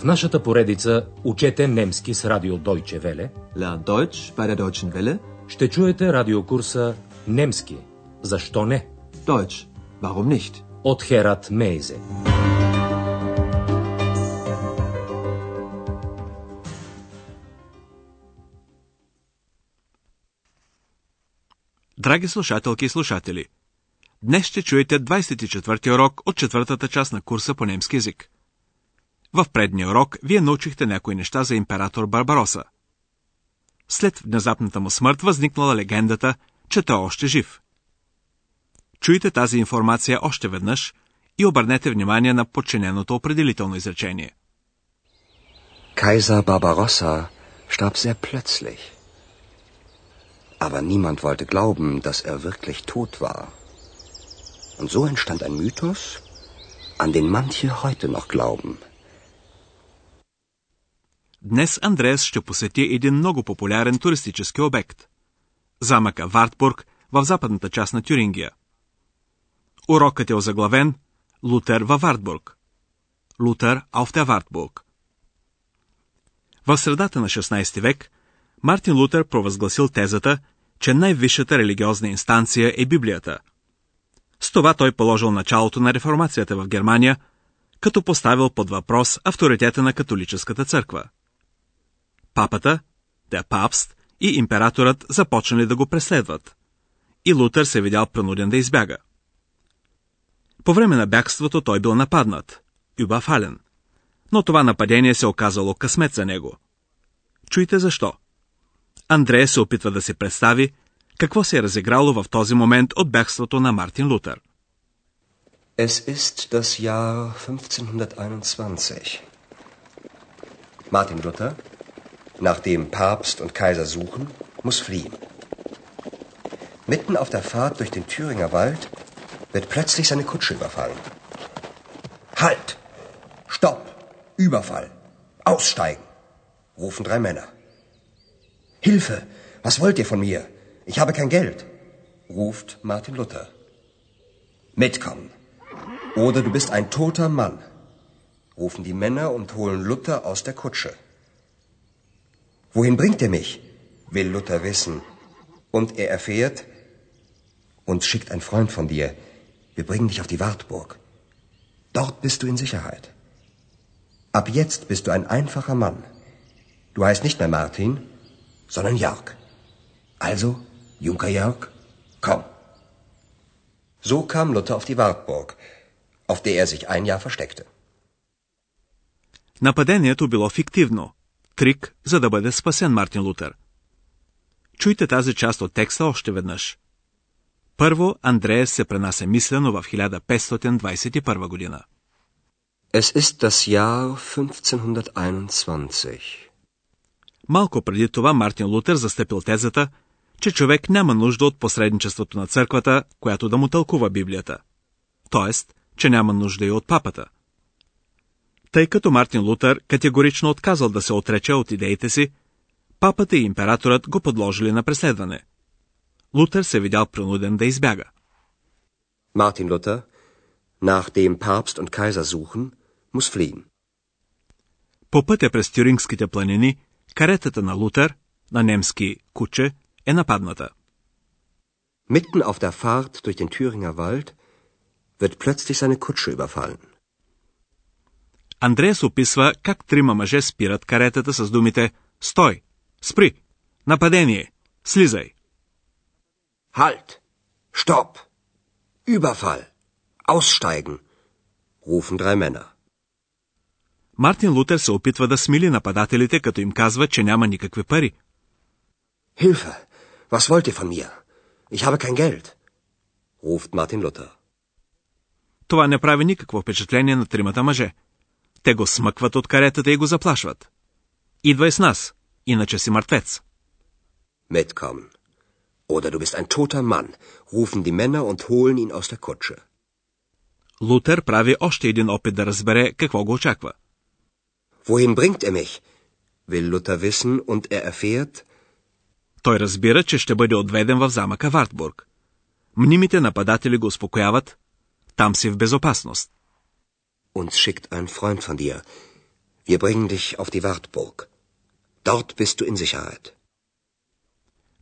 В нашата поредица Учете немски с радио Deutsche Welle Lern Deutsch bei der Deutschen Welle. ще чуете радиокурса Немски. Защо не? Deutsch. Warum nicht? От Херат Мейзе. Драги слушателки и слушатели, днес ще чуете 24-ти урок от четвъртата част на курса по немски язик. В предния урок вие научихте някои неща за император Барбароса. След внезапната му смърт възникнала легендата, че той още жив. Чуйте тази информация още веднъж и обърнете внимание на подчиненото определително изречение. Kaiser Barbarossa starb sehr plötzlich. Aber niemand wollte glauben, dass er wirklich tot war. Und so entstand ein Mythos, an den manche heute noch glauben. Днес Андреас ще посети един много популярен туристически обект – замъка Вартбург в западната част на Тюрингия. Урокът е озаглавен Лутер във Вартбург. Лутер der Wartburg. В средата на 16 век Мартин Лутер провъзгласил тезата, че най-висшата религиозна инстанция е Библията. С това той положил началото на реформацията в Германия, като поставил под въпрос авторитета на католическата църква. Папата, der Papst и императорът започнали да го преследват. И Лутер се видял принуден да избяга. По време на бягството той бил нападнат, überfallen, но това нападение се оказало късмет за него. Чуйте защо. Андрея се опитва да се представи какво се е разиграло в този момент от бягството на Мартин Лутер. Es ist das Jahr 1521. Martin Luther, nachdem Papst und Kaiser suchen, muss fliehen. Mitten auf der Fahrt durch den Thüringer Wald wird plötzlich seine Kutsche überfallen. Halt! Stopp! Überfall! Aussteigen! rufen drei Männer. Hilfe! Was wollt ihr von mir? Ich habe kein Geld, ruft Martin Luther. Mitkommen. Oder du bist ein toter Mann, rufen die Männer und holen Luther aus der Kutsche. Wohin bringt ihr mich? will Luther wissen. Und er erfährt, uns schickt ein Freund von dir. Wir bringen dich auf die Wartburg. Dort bist du in Sicherheit. Ab jetzt bist du ein einfacher Mann. Du heißt nicht mehr Martin, sondern Jörg. Also, Junker Jörg, komm. So kam Luther auf die Wartburg, auf der er sich ein Jahr versteckte. Нападението било фиктивно. Трик, за да бъде спасен Мартин Лутер. Чуйте тази част от текста още веднъж. Първо, Андреас се пренася мислено в 1521 година. Es ist das Jahr 1521. Малко преди това Мартин Лутер застъпил тезата, че човек няма нужда от посредничеството на църквата, която да му тълкува Библията. Тоест, че няма нужда и от папата. Тъй като Мартин Лутер категорично отказал да се отрече от идеите си, папата и императорът го подложили на преследване. Лутер се видял принуден да избяга. Martin Luther, nachdem Papst und Kaiser suchen, muss fliehen. По пътя през Тюрингските планини, каретата на Лутер, на немски куче, е нападната. Mitten auf der Fahrt durch den Thüringer Wald wird plötzlich seine Kutsche überfallen. Андреас описва как трима мъже спират каретата с думите «Стой! Спри! Нападение! Слизай!» Halt! Stopp! Überfall! Aussteigen! rufen drei Männer. Мартин Лутер се опитва да смили нападателите, като им казва, че няма никакви пари. Hilfe! Was wollt ihr von mir? Ich habe kein Geld, ruft Martin Luther. Това не прави никакво впечатление на тримата мъже. Те го смъкват от каретата и го заплашват. Идвай с нас, иначе си мъртвец. Mitkommen. Oder du bist ein toter Mann, rufen die Männer und holen ihn aus der Kutsche. Лутер прави още един опит да разбере какво го очаква. Wohin bringt er mich? will Luther wissen und er erfährt, Той разбира, че ще бъде отведен в замъка Вартбург. Мнимите нападатели го успокояват. Там си в безопасност. Uns schickt ein Freund von dir. Wir bringen dich auf die Wartburg. Dort bist du in Sicherheit.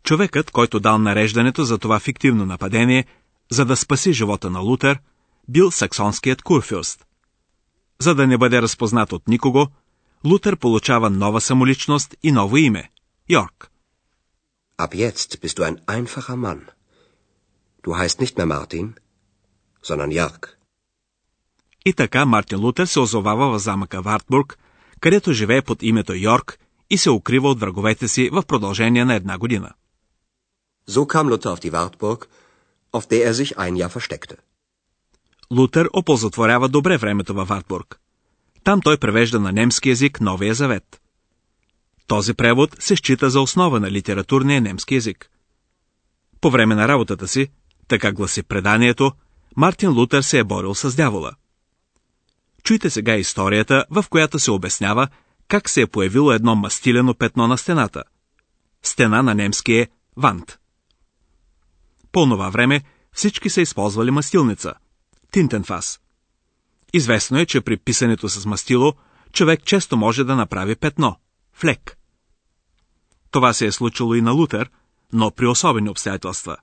Човекът, който дал нареждането за това фиктивно нападение, за да спаси живота на Лутер, бил саксонският Курфюрст. За да не бъде разпознат от никого, Лутер получава нова самоличност и ново име – Йорк. Ab jetzt bist du ein einfacher Mann. Du heißt nicht mehr Martin, sondern Jörg. И така Мартин Лутер се озовава в замъка Вартбург, където живее под името Йорк и се укрива от враговете си в продължение на една година. So kam Luther auf die Wartburg, auf der er sich ein Jahr versteckte. Лутер оползотворява добре времето във Вартбург. Там той превежда на немски язик Новия завет. Този превод се счита за основа на литературния немски язик. По време на работата си, така гласи преданието, Мартин Лутер се е борил с дявола. Чуйте сега историята, в която се обяснява как се е появило едно мастилено петно на стената. Стена на немски е вант. По това време всички са използвали мастилница – тинтенфас. Известно е, че при писането с мастило човек често може да направи петно – флек. Това се е случило и на Лутер, но при особени обстоятелства.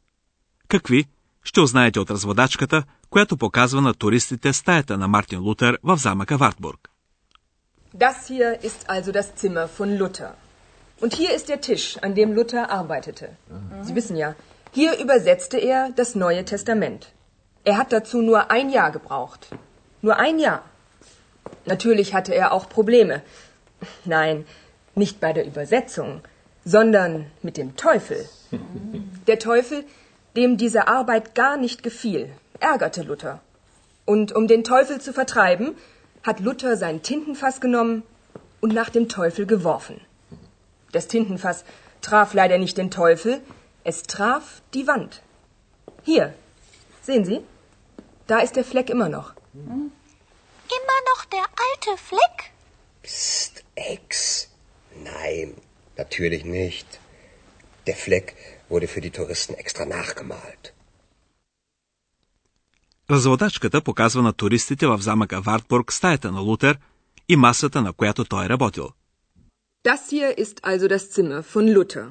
Какви? Ще узнаете от разводачката, която показва на туристите стаята на Мартин Лутер в замъка Вартбург. Das hier ist also das Zimmer von Luther. Und hier ist der Tisch, an dem Luther arbeitete. Sie wissen ja, hier übersetzte er das Neue Testament. Er hat dazu nur ein Jahr gebraucht. Nur ein Jahr. Natürlich hatte er auch Probleme. Nein, nicht bei der Übersetzung, sondern mit dem Teufel. Der Teufel, dem diese Arbeit gar nicht gefiel, ärgerte Luther. Und um den Teufel zu vertreiben, hat Luther sein Tintenfass genommen und nach dem Teufel geworfen. Das Tintenfass traf leider nicht den Teufel, es traf die Wand. Hier, sehen Sie? Da ist der Fleck immer noch. Immer noch der alte Fleck? Psst, Ex. Nein, natürlich nicht. Der Fleck wurde für die Touristen extra nachgemalt. Разводачката показва на туристите в замъка Вартбург стаята на Лутер и масата, на която той е работил. Das hier ist also das Zimmer von Luther.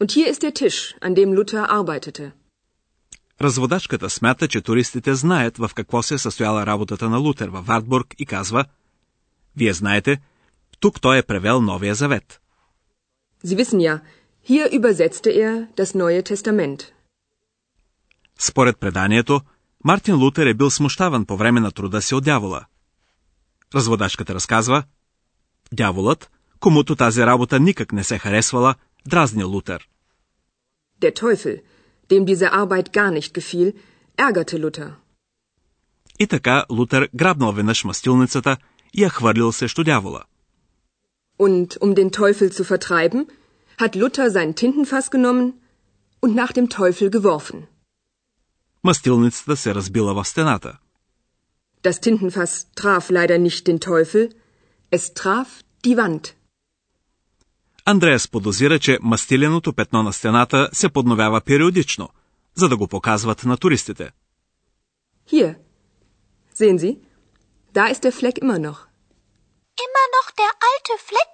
Und hier ist der Tisch, an dem Luther arbeitete. Разводачката смята, че туристите знаят в какво се е състояла работата на Лутер във Вартбург и казва Вие знаете, тук той е превел Новия завет. Sie wissen ja, hier übersetzte er das Neue Testament. Според преданието, Мартин Лутер е бил смущаван по време на труда си от дявола. Разводачката разказва, дяволът, комуто тази работа никак не се харесвала, дразни Лутер. Der Teufel, dem diese Arbeit gar nicht gefiel, ärgerte Luther. И така Лутер грабнал веднъж мастилницата и я хвърлил срещу дявола. Und um den Teufel zu vertreiben, hat Luther sein Tintenfass genommen und nach dem Teufel geworfen. Мастилницата се разбила в стената. Das Tintenfass traf leider nicht den Teufel, es traf die Wand. Андреас подозира, че мастиленото петно на стената се подновява периодично, за да го показват на туристите. Hier. Sehen Sie? Da ist der Fleck immer noch. Immer noch der alte Fleck?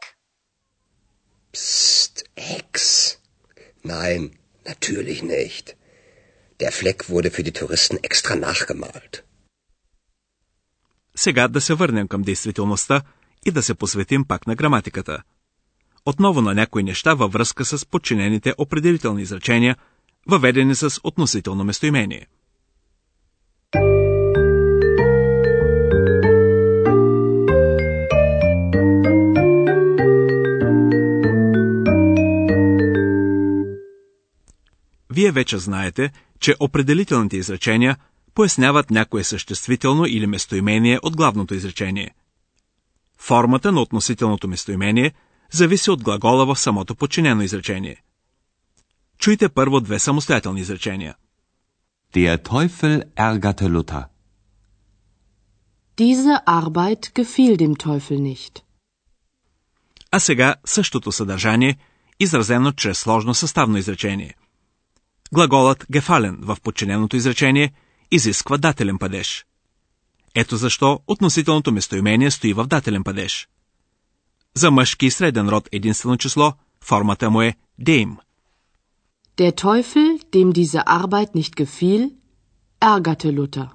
Psst, Ex. Nein, natürlich nicht. Der Fleck wurde für die Touristen extra nachgemalt. Сега да се върнем към действителността и да се посветим пак на граматиката. Отново на някои неща във връзка с подчинените определителни изречения, въведени с относително местоимение. Вие вече знаете, че определителните изречения поясняват някое съществително или местоимение от главното изречение. Формата на относителното местоимение зависи от глагола в самото подчинено изречение. Чуйте първо две самостоятелни изречения. Der Teufel ärgerte Luther. Diese Arbeit gefiel dem Teufel nicht. А сега същото съдържание, изразено чрез сложно съставно изречение. Глаголът гефален в подчиненото изречение изисква дателен падеж. Ето защо относителното местоимение стои в дателен падеж. За мъжки и среден род единствено число формата му е dem. Der Teufel, dem diese Arbeit nicht gefiel, ärgerte Luther.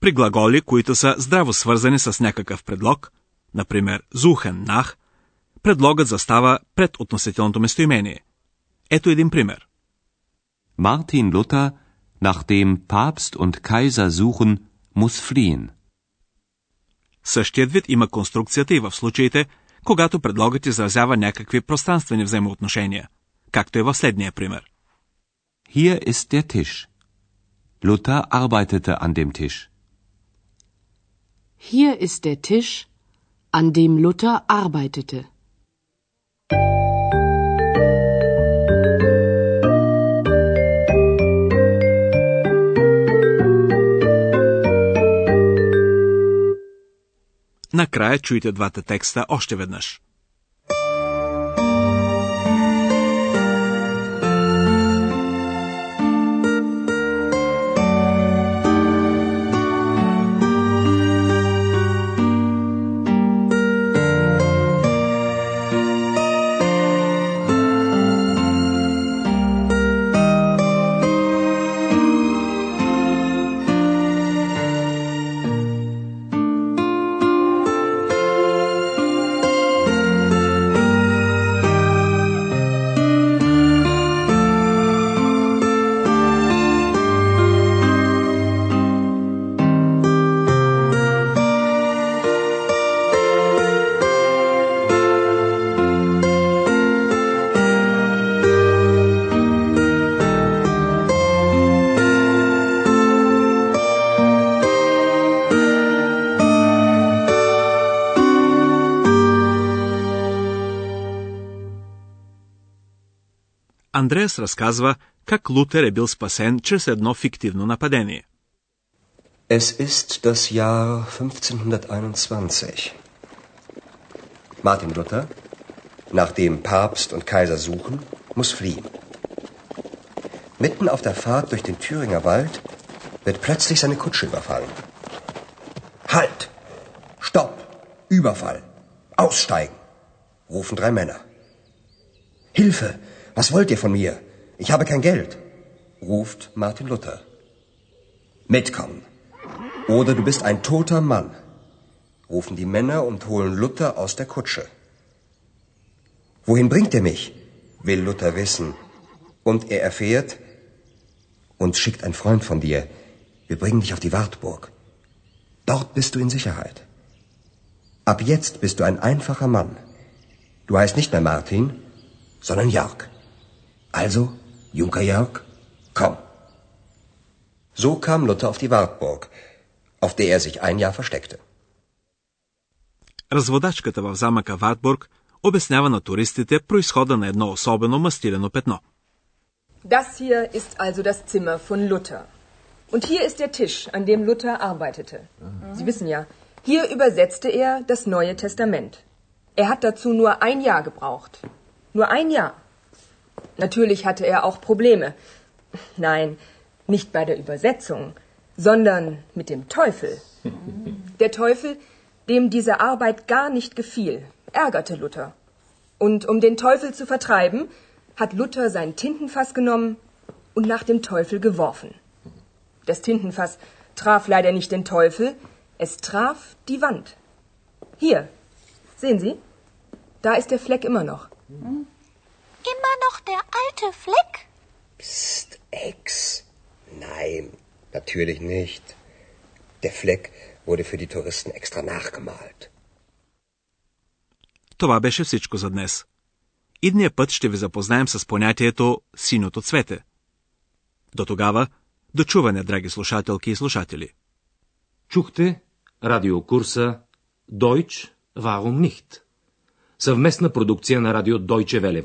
При глаголи, които са здраво свързани с някакъв предлог, например suchen nach, предлогът застава пред относителното местоимение. Ето един пример. Martin Luther, nachdem Papst und Kaiser suchen, muss fliehen. Същият вид има конструкцията и в случаите, когато предлогът изразява някакви пространствени взаимоотношения, както е в следния пример. Hier ist der Tisch. Luther arbeitete an dem Tisch. Hier ist der Tisch, an dem Luther arbeitete. Накрая чуйте двата текста още веднъж. Андреас разказва как Лутер е бил спасен чрез едно фиктивно нападение. Es ist das Jahr 1521. Martin Luther, nachdem Papst und Kaiser suchen, muss fliehen. Mitten auf der Fahrt durch den Thüringer Wald wird plötzlich seine Kutsche überfallen. Halt! Stopp! Überfall! Aussteigen! rufen drei Männer. Hilfe! Was wollt ihr von mir? Ich habe kein Geld, ruft Martin Luther. Mitkommen. Oder du bist ein toter Mann, rufen die Männer und holen Luther aus der Kutsche. Wohin bringt er mich? will Luther wissen. Und er erfährt, uns schickt ein Freund von dir. Wir bringen dich auf die Wartburg. Dort bist du in Sicherheit. Ab jetzt bist du ein einfacher Mann. Du heißt nicht mehr Martin, sondern Jörg. Also, Junker Jörg, komm. So kam Luther auf die Wartburg, auf der er sich ein Jahr versteckte. Разводачката в замъка Вартбург обяснява на туристите происхода на едно особено мастилено петно. Das hier ist also das Zimmer von Luther. Und hier ist der Tisch, an dem Luther arbeitete. Sie wissen ja, hier übersetzte er das Neue Testament. Er hat dazu nur ein Jahr gebraucht. Nur ein Jahr. Natürlich hatte er auch Probleme. Nein, nicht bei der Übersetzung, sondern mit dem Teufel. Der Teufel, dem diese Arbeit gar nicht gefiel, ärgerte Luther. Und um den Teufel zu vertreiben, hat Luther sein Tintenfass genommen und nach dem Teufel geworfen. Das Tintenfass traf leider nicht den Teufel, es traf die Wand. Hier, sehen Sie? Da ist der Fleck immer noch. Immer noch der alte Fleck? Psst, Ex. Nein, natürlich nicht. Der Fleck wurde für die Touristen extra nachgemalt. Това беше всичко за днес. Идния път ще ви запознаем с понятието синото цвете. До тогава, до чуване, драги слушателки и слушатели. Чухте радиокурса Deutsch, warum nicht? Съвместна продукция на радио Deutsche Welle